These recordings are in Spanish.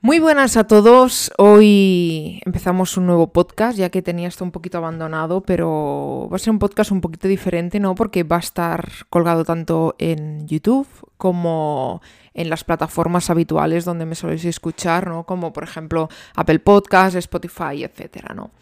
Muy buenas a todos. Hoy empezamos un nuevo podcast, ya que tenía esto un poquito abandonado, pero va a ser un podcast un poquito diferente, ¿no? Porque va a estar colgado tanto en YouTube como en las plataformas habituales donde me soléis escuchar, ¿no? Como por ejemplo Apple Podcasts, Spotify, etcétera, ¿no?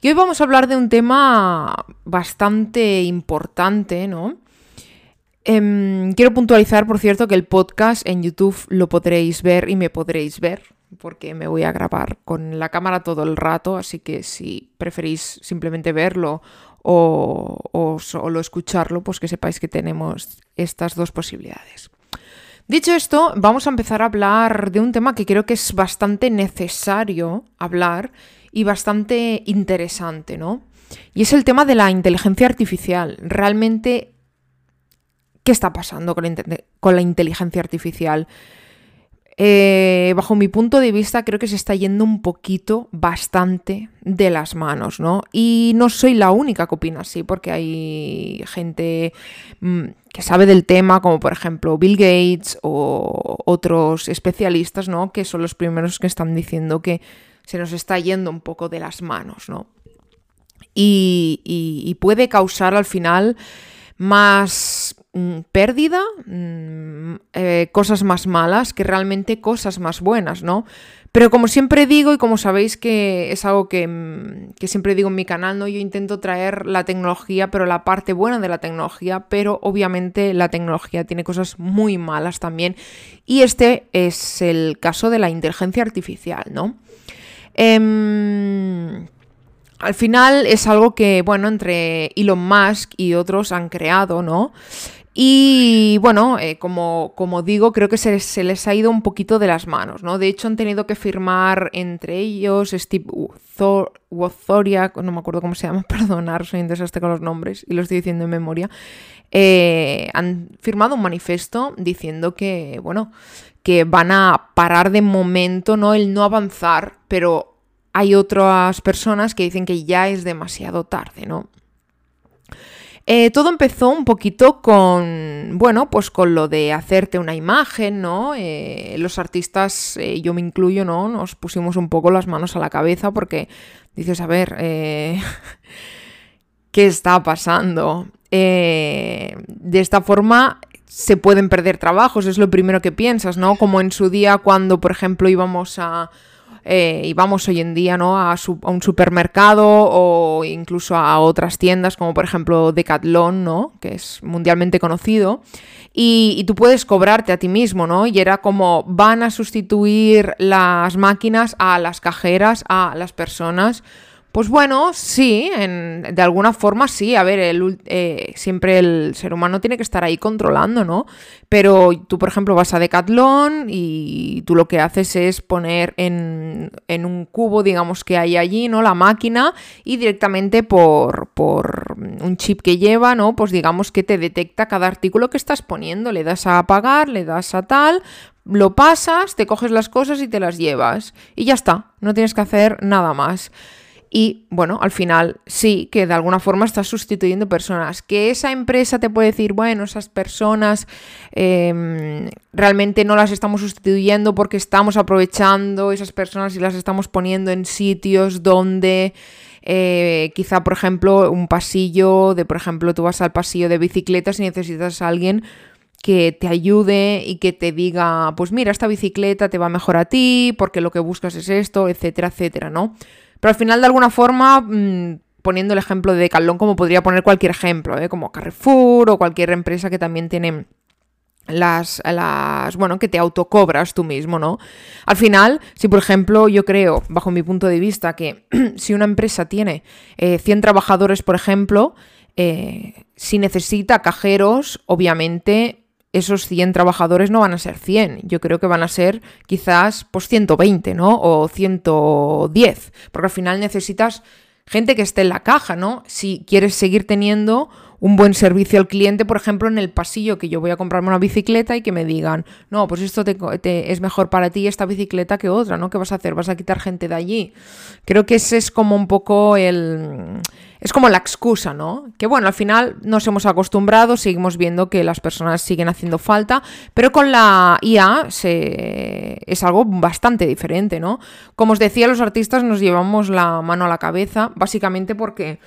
Y hoy vamos a hablar de un tema bastante importante, ¿no? Em, quiero puntualizar, por cierto, que el podcast en YouTube lo podréis ver y me podréis ver porque me voy a grabar con la cámara todo el rato, así que si preferís simplemente verlo o, solo escucharlo, pues que sepáis que tenemos estas dos posibilidades. Dicho esto, vamos a empezar a hablar de un tema que creo que es bastante necesario hablar y bastante interesante, ¿no? Y es el tema de la inteligencia artificial. Realmente, ¿qué está pasando con con la inteligencia artificial? Eh, bajo mi punto de vista, creo que se está yendo un poquito, bastante de las manos, ¿no? Y no soy la única que opina así, porque hay gente mm, que sabe del tema, como por ejemplo Bill Gates o otros especialistas, ¿no? Que son los primeros que están diciendo que se nos está yendo un poco de las manos, ¿no? y puede causar al final más pérdida, mm, eh, cosas más malas que realmente cosas más buenas, ¿no? Pero como siempre digo, y como sabéis que es algo que, mm, que, siempre digo en mi canal, ¿no? Yo intento traer la tecnología, pero la parte buena de la tecnología, pero obviamente la tecnología tiene cosas muy malas también. Y este es el caso de la inteligencia artificial, ¿no? Em, al final es algo que, bueno, entre Elon Musk y otros han creado, ¿no? Y bueno, eh, como, como, digo, creo que se, les ha ido un poquito de las manos, ¿no? De hecho, han tenido que firmar entre ellos Steve Wozoriak, no me acuerdo cómo se llama, perdonar, soy un desastre con los nombres y lo estoy diciendo en memoria. Eh, han firmado un manifiesto diciendo que, bueno, que van a parar de momento, ¿no? El no avanzar, pero hay otras personas que dicen que ya es demasiado tarde, ¿no? Eh, todo empezó un poquito con, bueno, pues con lo de hacerte una imagen, ¿no? Eh, los artistas, eh, yo me incluyo, ¿no? Nos pusimos un poco las manos a la cabeza porque dices, a ver, ¿qué está pasando? de esta forma se pueden perder trabajos, es lo primero que piensas, ¿no? Como en su día cuando, por ejemplo, íbamos a eh, y vamos hoy en día ¿no? a, un supermercado o incluso a otras tiendas como por ejemplo Decathlon, ¿no? que es mundialmente conocido, y, y, tú puedes cobrarte a ti mismo, ¿no? Y era como van a sustituir las máquinas a las cajeras, a las personas pues bueno, sí, de alguna forma sí. A ver, el, eh, siempre el ser humano tiene que estar ahí controlando, ¿no? Pero tú, por ejemplo, vas a Decathlon y tú lo que haces es poner en, un cubo, digamos, que hay allí, ¿no? La máquina y directamente por, por un chip que lleva, ¿no? Pues digamos que te detecta cada artículo que estás poniendo. Le das a apagar, le das a tal, lo pasas, te coges las cosas y te las llevas. Y ya está, no tienes que hacer nada más. Y bueno, al final sí que de alguna forma estás sustituyendo personas. Que esa empresa te puede decir, bueno, esas personas em, realmente no las estamos sustituyendo porque estamos aprovechando esas personas y las estamos poniendo en sitios donde eh, quizá, por ejemplo, un pasillo de, por ejemplo, tú vas al pasillo de bicicletas y necesitas a alguien que te ayude y que te diga, pues mira, esta bicicleta te va mejor a ti porque lo que buscas es esto, etcétera, etcétera, ¿no? Pero al final, de alguna forma, mm, poniendo el ejemplo de Decathlon, como podría poner cualquier ejemplo, ¿eh? como Carrefour o cualquier empresa que también tiene las, las, bueno, que te autocobras tú mismo, ¿no? Al final, si por ejemplo yo creo, bajo mi punto de vista, que si una empresa tiene 100 eh, trabajadores, por ejemplo, eh, si necesita cajeros, obviamente esos 100 trabajadores no van a ser 100, yo creo que van a ser quizás pues 120, ¿no? O 110, porque al final necesitas gente que esté en la caja, ¿no? Si quieres seguir teniendo un buen servicio al cliente, por ejemplo, en el pasillo que yo voy a comprarme una bicicleta y que me digan, no, pues esto te, es mejor para ti esta bicicleta que otra, ¿no? ¿Qué vas a hacer? ¿Vas a quitar gente de allí? Creo que ese es como un poco el, es como la excusa, ¿no? Que bueno, al final nos hemos acostumbrado, seguimos viendo que las personas siguen haciendo falta, pero con la IA se... es algo bastante diferente, ¿no? Como os decía, los artistas nos llevamos la mano a la cabeza, básicamente porque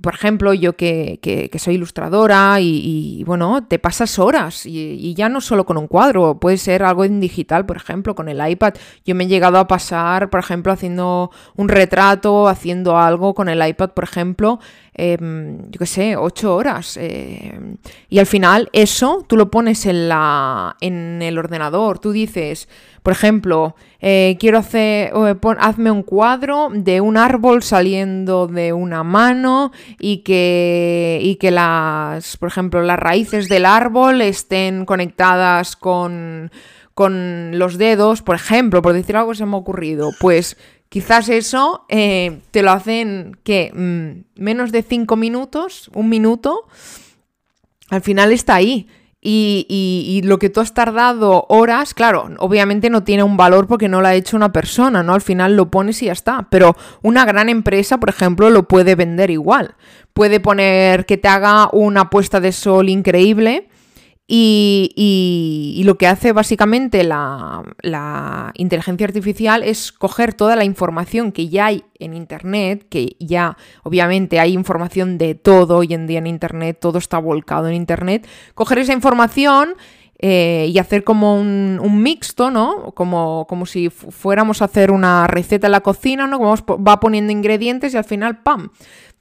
por ejemplo, yo que, soy ilustradora y, bueno, te pasas horas y, ya no solo con un cuadro, puede ser algo en digital, por ejemplo, con el iPad. Yo me he llegado a pasar, por ejemplo, haciendo un retrato, haciendo algo con el iPad, por ejemplo, Em, yo qué sé, ocho horas. Em, y al final eso tú lo pones en, la, en el ordenador. Tú dices, por ejemplo, eh, quiero hacer, hazme un cuadro de un árbol saliendo de una mano y que, y que las, por ejemplo, las raíces del árbol estén conectadas con, con los dedos, por ejemplo, por decir algo que se me ha ocurrido. Pues Quizás eso eh, te lo hacen que mm, menos de cinco minutos, un minuto, al final está ahí. Y, y, lo que tú has tardado horas, claro, obviamente no tiene un valor porque no lo ha hecho una persona, ¿no? Al final lo pones y ya está. Pero una gran empresa, por ejemplo, lo puede vender igual. Puede poner que te haga una puesta de sol increíble y, lo que hace básicamente la, inteligencia artificial es coger toda la información que ya hay en Internet, que ya obviamente hay información de todo hoy en día en Internet, todo está volcado en Internet, coger esa información eh, y hacer como un, mixto, ¿no? Como, como, si fuéramos a hacer una receta en la cocina, ¿no? Como va poniendo ingredientes y al final, ¡pam!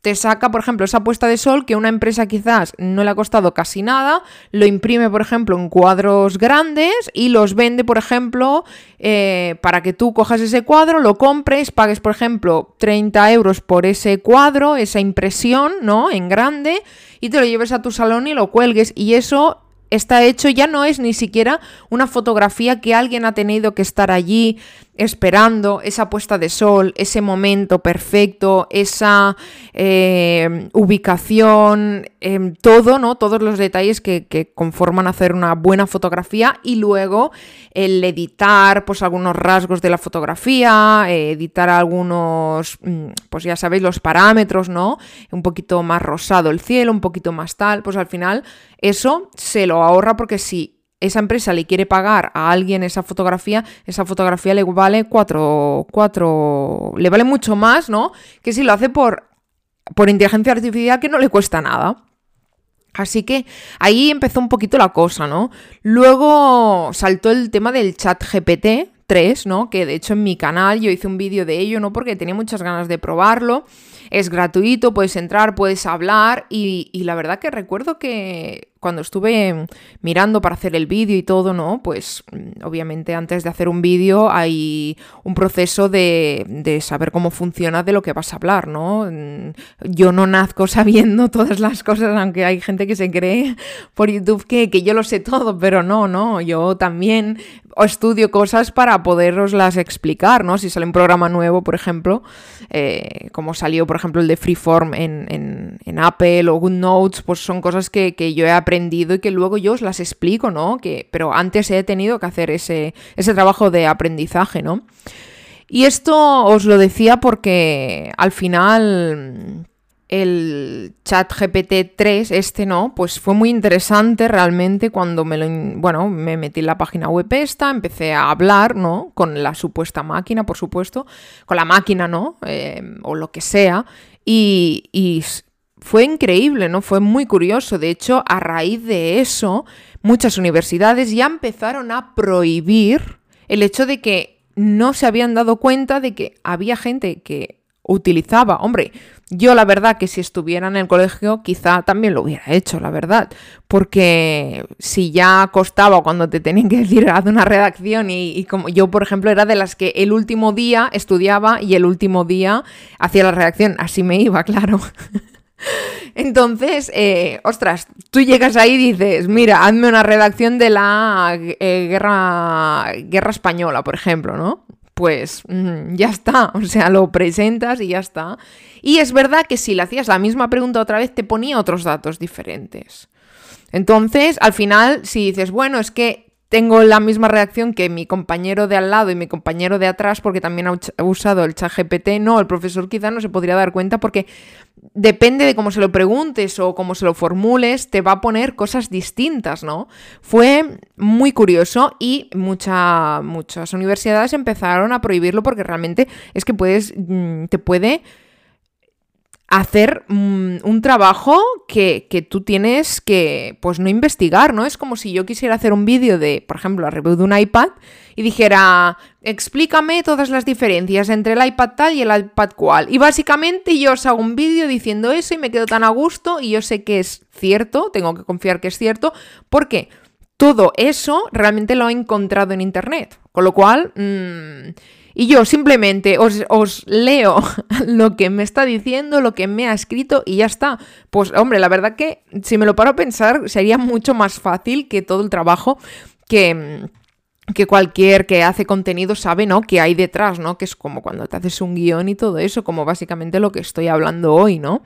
Te saca, por ejemplo, esa puesta de sol que una empresa quizás no le ha costado casi nada, lo imprime, por ejemplo, en cuadros grandes y los vende, por ejemplo, eh, para que tú cojas ese cuadro, lo compres, pagues, por ejemplo, 30 euros por ese cuadro, esa impresión, ¿no? En grande, y te lo lleves a tu salón y lo cuelgues. Y eso está hecho, ya no es ni siquiera una fotografía que alguien ha tenido que estar allí esperando esa puesta de sol, ese momento perfecto, esa eh, ubicación, em, todo, ¿no? Todos los detalles que, conforman hacer una buena fotografía y luego el editar, pues, algunos rasgos de la fotografía, editar algunos, mm, pues ya sabéis, los parámetros, ¿no? Un poquito más rosado el cielo, un poquito más tal, pues al final eso se lo ahorra porque si esa empresa le quiere pagar a alguien esa fotografía, esa fotografía le vale cuatro, cuatro, le vale mucho más, ¿no? Que si lo hace por, por inteligencia artificial que no le cuesta nada. Así que ahí empezó un poquito la cosa, ¿no? Luego saltó el tema del chat GPT 3, ¿no? Que de hecho en mi canal yo hice un vídeo de ello, ¿no? Porque tenía muchas ganas de probarlo. Es gratuito, puedes entrar, puedes hablar y, y la verdad que recuerdo que cuando estuve mirando para hacer el vídeo y todo, ¿no? Pues mm, obviamente antes de hacer un vídeo hay un proceso de, de, saber cómo funciona de lo que vas a hablar, ¿no? Mm, yo no nazco sabiendo todas las cosas, aunque hay gente que se cree por YouTube que, que yo lo sé todo, pero no, no, yo también estudio cosas para poderoslas explicar, ¿no? Si sale un programa nuevo, por ejemplo, eh, como salió, por ejemplo, el de Freeform en, en, en Apple o GoodNotes, pues son cosas que, que yo he aprendido y que luego yo os las explico, ¿no? Que, pero antes he tenido que hacer ese, ese trabajo de aprendizaje, ¿no? Y esto os lo decía porque al final el chat GPT-3, este no, pues fue muy interesante realmente cuando me lo, bueno, me metí en la página web esta, empecé a hablar, ¿no? Con la supuesta máquina, por supuesto, con la máquina, ¿no? Eh, o lo que sea, y fue increíble, ¿no? Fue muy curioso. De hecho, a raíz de eso, muchas universidades ya empezaron a prohibir el hecho de que no se habían dado cuenta de que había gente que utilizaba, hombre, yo la verdad que si estuviera en el colegio quizá también lo hubiera hecho, la verdad, porque si ya costaba cuando te tenían que decir haz una redacción y, y, como yo por ejemplo era de las que el último día estudiaba y el último día hacía la redacción, así me iba, claro. Entonces, eh, ostras, tú llegas ahí y dices, mira, hazme una redacción de la eh, guerra, guerra española, por ejemplo, ¿no? Pues mm, ya está, o sea, lo presentas y ya está. Y es verdad que si le hacías la misma pregunta otra vez, te ponía otros datos diferentes. Entonces, al final, si dices, bueno, es que tengo la misma reacción que mi compañero de al lado y mi compañero de atrás porque también ha usado el chat GPT. No, el profesor quizá no se podría dar cuenta porque depende de cómo se lo preguntes o cómo se lo formules, te va a poner cosas distintas, ¿no? Fue muy curioso y muchas universidades empezaron a prohibirlo porque realmente es que puedes, mm, te puede hacer mm, un trabajo que, que, tú tienes que, pues, no investigar, ¿no? Es como si yo quisiera hacer un vídeo de, por ejemplo, la review de un iPad y dijera, explícame todas las diferencias entre el iPad tal y el iPad cual. Y básicamente yo os hago un vídeo diciendo eso y me quedo tan a gusto y yo sé que es cierto, tengo que confiar que es cierto, porque todo eso realmente lo he encontrado en Internet. Con lo cual... Mmm, y yo simplemente os, leo lo que me está diciendo, lo que me ha escrito y ya está. Pues hombre, la verdad que si me lo paro a pensar sería mucho más fácil que todo el trabajo que que cualquier que hace contenido sabe, ¿no? Que hay detrás, ¿no? Que es como cuando te haces un guion y todo eso, como básicamente lo que estoy hablando hoy, ¿no?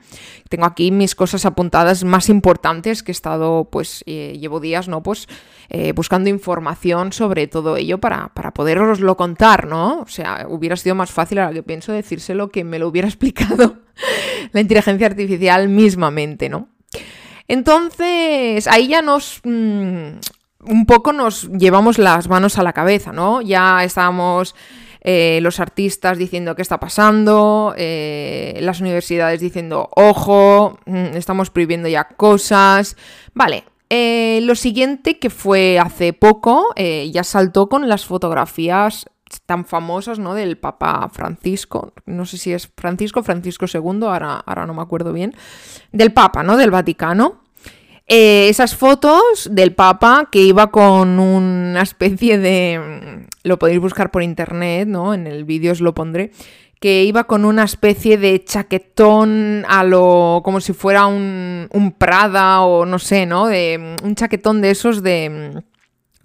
Tengo aquí mis cosas apuntadas más importantes que he estado, pues, eh, llevo días, ¿no? Pues eh, buscando información sobre todo ello para, para poderoslo contar, ¿no? O sea, hubiera sido más fácil a la que pienso decírselo que me lo hubiera explicado la inteligencia artificial mismamente, ¿no? Entonces, ahí ya nos... Mm, un poco nos llevamos las manos a la cabeza, ¿no? Ya estábamos eh, los artistas diciendo qué está pasando, eh, las universidades diciendo, ojo, mm, estamos prohibiendo ya cosas. Vale, eh, lo siguiente que fue hace poco, ya saltó con las fotografías tan famosas, ¿no? Del Papa Francisco, no sé si es Francisco, Francisco II, ahora, ahora no me acuerdo bien, del Papa, ¿no? Del Vaticano. Eh, esas fotos del Papa que iba con una especie de... Lo podéis buscar por internet, ¿no? En el vídeo os lo pondré. Que iba con una especie de chaquetón a lo... como si fuera un, un Prada o no sé, ¿no? De, un chaquetón de esos de...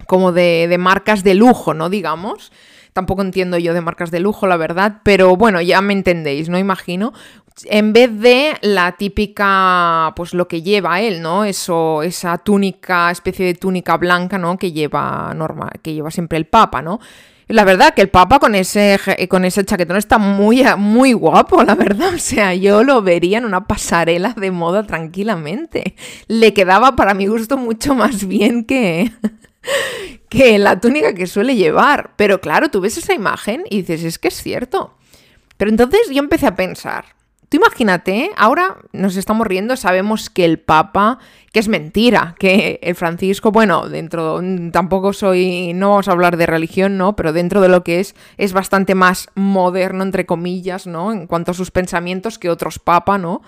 Como de, de marcas de lujo, ¿no? Digamos. Tampoco entiendo yo de marcas de lujo, la verdad, pero bueno, ya me entendéis, ¿no? Imagino en vez de la típica, pues lo que lleva él, ¿no? Eso, esa túnica, especie de túnica blanca, ¿no? Que lleva normal, que lleva siempre el Papa, ¿no? La verdad que el Papa con ese, con ese chaquetón está muy, muy guapo, la verdad. O sea, yo lo vería en una pasarela de moda tranquilamente. Le quedaba para mi gusto mucho más bien que, que la túnica que suele llevar. Pero claro, tú ves esa imagen y dices, es que es cierto. Pero entonces yo empecé a pensar, Tú imagínate, ahora nos estamos riendo, sabemos que el Papa, que es mentira, que el Francisco, bueno, dentro, tampoco soy, no vamos a hablar de religión, ¿no? Pero dentro de lo que es, es bastante más moderno, entre comillas, ¿no? En cuanto a sus pensamientos que otros Papa, ¿no?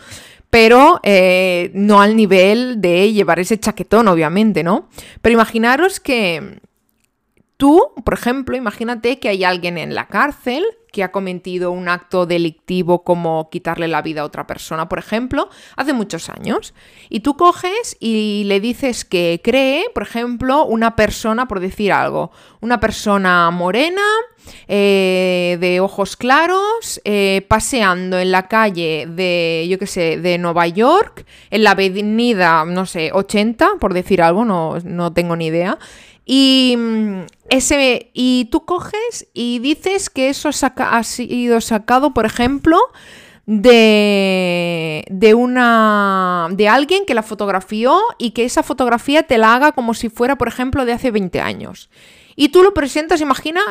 Pero eh, no al nivel de llevar ese chaquetón, obviamente, ¿no? Pero imaginaros que tú, por ejemplo, imagínate que hay alguien en la cárcel que ha cometido un acto delictivo como quitarle la vida a otra persona, por ejemplo, hace muchos años. Y tú coges y le dices que cree, por ejemplo, una persona, por decir algo, una persona morena, eh, de ojos claros, eh, paseando en la calle de, yo qué sé, de Nueva York, en la avenida, no sé, 80, por decir algo, no, no tengo ni idea. Y, mm, ese, y tú coges y dices que eso ha sido sacado, por ejemplo, de, de, una de alguien que la fotografió y que esa fotografía te la haga como si fuera, por ejemplo, de hace 20 años. Y tú lo presentas, imagina,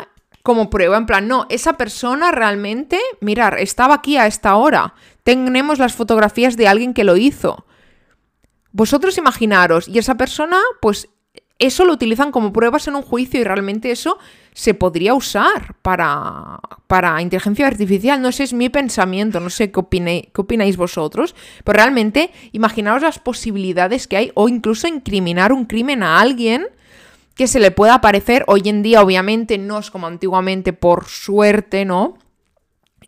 como prueba, en plan, no, esa persona realmente, mirar, estaba aquí a esta hora. Tenemos las fotografías de alguien que lo hizo. Vosotros imaginaros, y esa persona, pues eso lo utilizan como pruebas en un juicio y realmente eso se podría usar para, para inteligencia artificial. No sé, es mi pensamiento, no sé qué, qué opináis vosotros, pero realmente imaginaos las posibilidades que hay o incluso incriminar un crimen a alguien que se le pueda parecer. Hoy en día, obviamente, no es como antiguamente, por suerte, ¿no?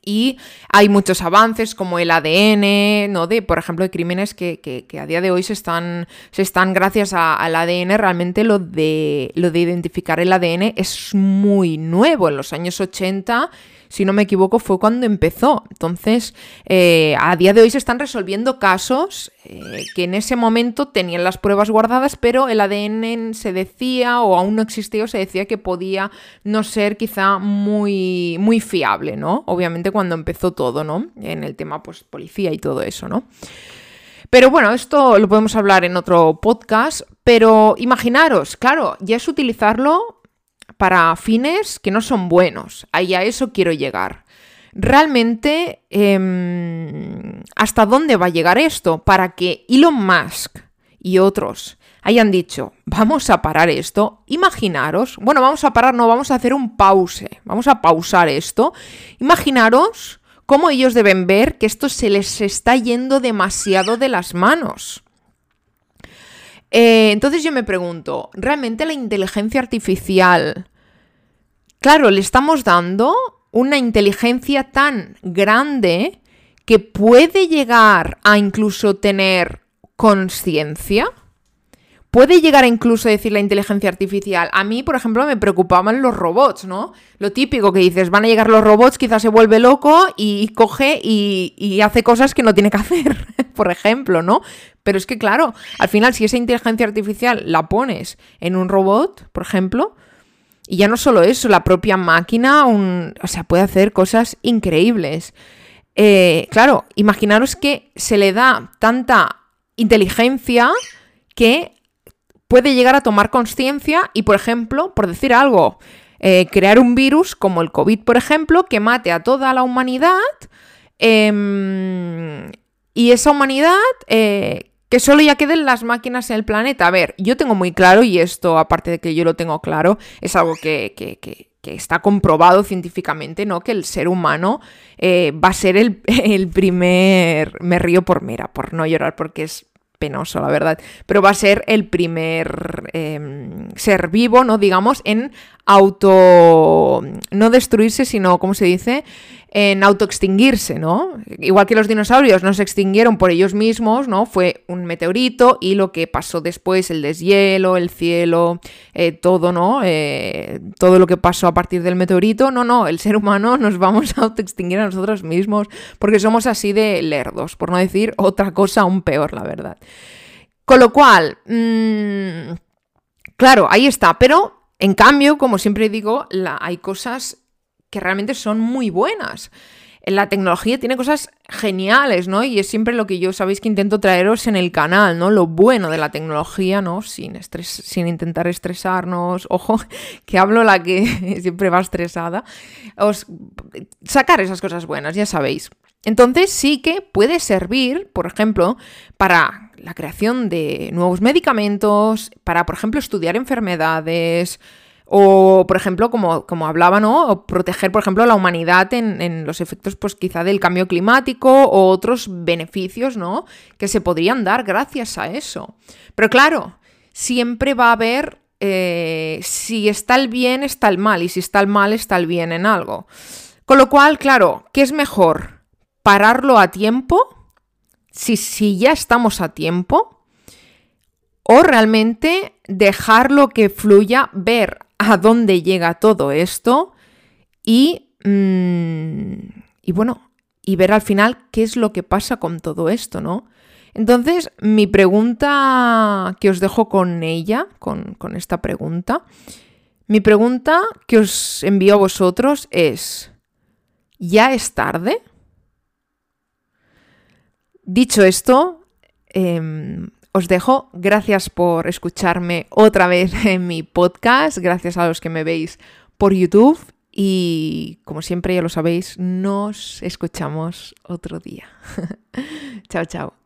Y hay muchos avances como el ADN, ¿no? De, por ejemplo, de crímenes que, a día de hoy se están, se están gracias al ADN, realmente lo de, lo de identificar el ADN es muy nuevo. En los años 80 si no me equivoco, fue cuando empezó. Entonces, eh, a día de hoy se están resolviendo casos eh, que en ese momento tenían las pruebas guardadas, pero el ADN se decía, o aún no existía, o se decía que podía no ser quizá muy, muy fiable, ¿no? Obviamente cuando empezó todo, ¿no? En el tema, pues, policía y todo eso, ¿no? Pero bueno, esto lo podemos hablar en otro podcast, pero imaginaros, claro, ya es utilizarlo para fines que no son buenos. Ahí a eso quiero llegar. Realmente, em, ¿hasta dónde va a llegar esto? Para que Elon Musk y otros hayan dicho, vamos a parar esto, imaginaros, bueno, vamos a parar, no, vamos a hacer un pause, vamos a pausar esto, imaginaros cómo ellos deben ver que esto se les está yendo demasiado de las manos. Eh, entonces yo me pregunto, ¿realmente la inteligencia artificial, claro, le estamos dando una inteligencia tan grande que puede llegar a incluso tener conciencia? Puede llegar a incluso decir la inteligencia artificial. A mí, por ejemplo, me preocupaban los robots, ¿no? Lo típico que dices, van a llegar los robots, quizás se vuelve loco y coge y, hace cosas que no tiene que hacer, por ejemplo, ¿no? Pero es que, claro, al final, si esa inteligencia artificial la pones en un robot, por ejemplo, y ya no solo eso, la propia máquina, un, o sea, puede hacer cosas increíbles. Eh, claro, imaginaros que se le da tanta inteligencia que puede llegar a tomar conciencia y, por ejemplo, por decir algo, eh, crear un virus como el COVID, por ejemplo, que mate a toda la humanidad em, y esa humanidad eh, que solo ya queden las máquinas en el planeta. A ver, yo tengo muy claro, y esto, aparte de que yo lo tengo claro, es algo que, está comprobado científicamente, ¿no? Que el ser humano eh, va a ser el, el, primer. Me río por mira, por no llorar, porque es penoso, la verdad, pero va a ser el primer em, ser vivo, ¿no? Digamos, en auto... no destruirse, sino, ¿cómo se dice? en autoextinguirse, ¿no? Igual que los dinosaurios no se extinguieron por ellos mismos, ¿no? Fue un meteorito y lo que pasó después, el deshielo, el cielo, eh, todo, ¿no? Eh, todo lo que pasó a partir del meteorito, no, no, el ser humano nos vamos a autoextinguir a nosotros mismos porque somos así de lerdos, por no decir otra cosa aún peor, la verdad. Con lo cual, mmm, claro, ahí está, pero en cambio, como siempre digo, hay cosas que realmente son muy buenas. La tecnología tiene cosas geniales, ¿no? Y es siempre lo que yo sabéis que intento traeros en el canal, ¿no? Lo bueno de la tecnología, ¿no? Sin, estres sin intentar estresarnos. Ojo, que hablo la que siempre va estresada. Os sacar esas cosas buenas, ya sabéis. Entonces sí que puede servir, por ejemplo, para la creación de nuevos medicamentos, para, por ejemplo, estudiar enfermedades, o, por ejemplo, como, como hablaba, ¿no? O proteger, por ejemplo, la humanidad en, los efectos, pues quizá del cambio climático o otros beneficios, ¿no? Que se podrían dar gracias a eso. Pero claro, siempre va a haber, eh, si está el bien, está el mal, y si está el mal, está el bien en algo. Con lo cual, claro, ¿qué es mejor? ¿Pararlo a tiempo? Si, si ya estamos a tiempo. O realmente dejarlo que fluya, ver a dónde llega todo esto y, mm, y bueno, y ver al final qué es lo que pasa con todo esto, ¿no? Entonces, mi pregunta que os dejo con ella, con, con esta pregunta, mi pregunta que os envío a vosotros es, ¿ya es tarde? Dicho esto, eh, os dejo. Gracias por escucharme otra vez en mi podcast. Gracias a los que me veis por YouTube. Y como siempre ya lo sabéis, nos escuchamos otro día. chao, chao.